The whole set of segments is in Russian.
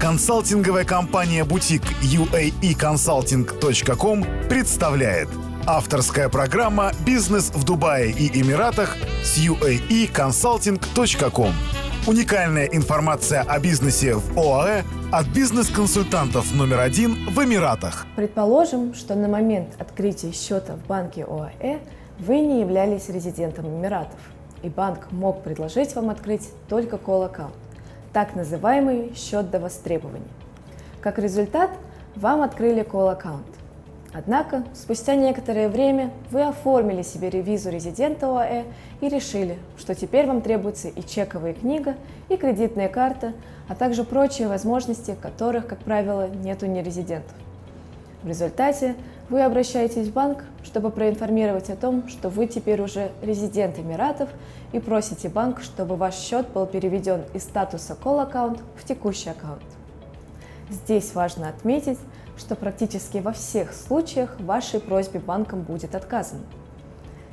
Консалтинговая компания «Бутик» uaeconsulting.com представляет. Авторская программа «Бизнес в Дубае и Эмиратах» с uaeconsulting.com Уникальная информация о бизнесе в ОАЭ от бизнес-консультантов номер один в Эмиратах. Предположим, что на момент открытия счета в банке ОАЭ вы не являлись резидентом Эмиратов, и банк мог предложить вам открыть только колл-аккаунт так называемый счет до востребования. Как результат, вам открыли колл-аккаунт. Однако, спустя некоторое время вы оформили себе ревизу резидента ОАЭ и решили, что теперь вам требуется и чековая книга, и кредитная карта, а также прочие возможности, которых, как правило, нет у нерезидентов. В результате вы обращаетесь в банк, чтобы проинформировать о том, что вы теперь уже резидент Эмиратов и просите банк, чтобы ваш счет был переведен из статуса call аккаунт в текущий аккаунт. Здесь важно отметить, что практически во всех случаях вашей просьбе банком будет отказано.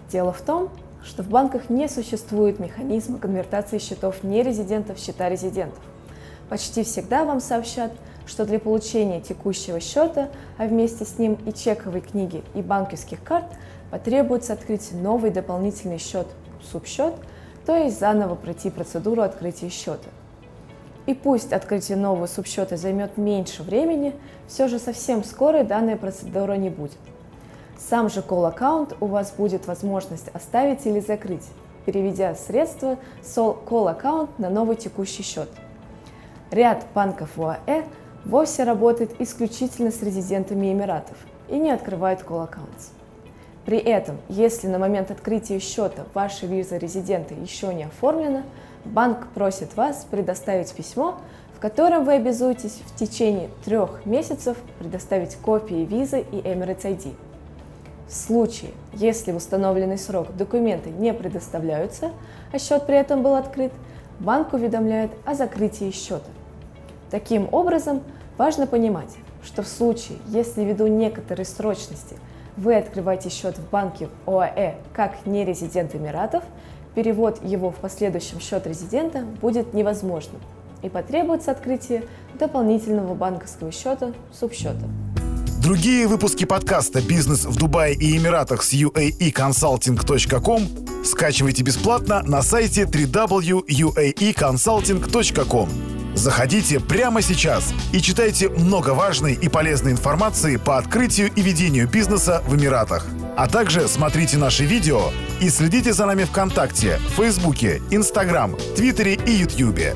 Дело в том, что в банках не существует механизма конвертации счетов нерезидентов в счета резидентов. Почти всегда вам сообщат, что для получения текущего счета, а вместе с ним и чековой книги, и банковских карт, потребуется открыть новый дополнительный счет, субсчет, то есть заново пройти процедуру открытия счета. И пусть открытие нового субсчета займет меньше времени, все же совсем скоро данная процедура не будет. Сам же call аккаунт у вас будет возможность оставить или закрыть, переведя средства с call аккаунт на новый текущий счет. Ряд банков УАЭ вовсе работает исключительно с резидентами Эмиратов и не открывает call accounts. При этом, если на момент открытия счета ваша виза резидента еще не оформлена, банк просит вас предоставить письмо, в котором вы обязуетесь в течение трех месяцев предоставить копии визы и Emirates ID. В случае, если в установленный срок документы не предоставляются, а счет при этом был открыт, банк уведомляет о закрытии счета. Таким образом, Важно понимать, что в случае, если ввиду некоторой срочности вы открываете счет в банке ОАЭ как нерезидент Эмиратов, перевод его в последующем счет резидента будет невозможным и потребуется открытие дополнительного банковского счета субсчета. Другие выпуски подкаста «Бизнес в Дубае и Эмиратах» с uaeconsulting.com скачивайте бесплатно на сайте www.uaeconsulting.com. Заходите прямо сейчас и читайте много важной и полезной информации по открытию и ведению бизнеса в Эмиратах. А также смотрите наши видео и следите за нами ВКонтакте, Фейсбуке, Инстаграм, Твиттере и Ютьюбе.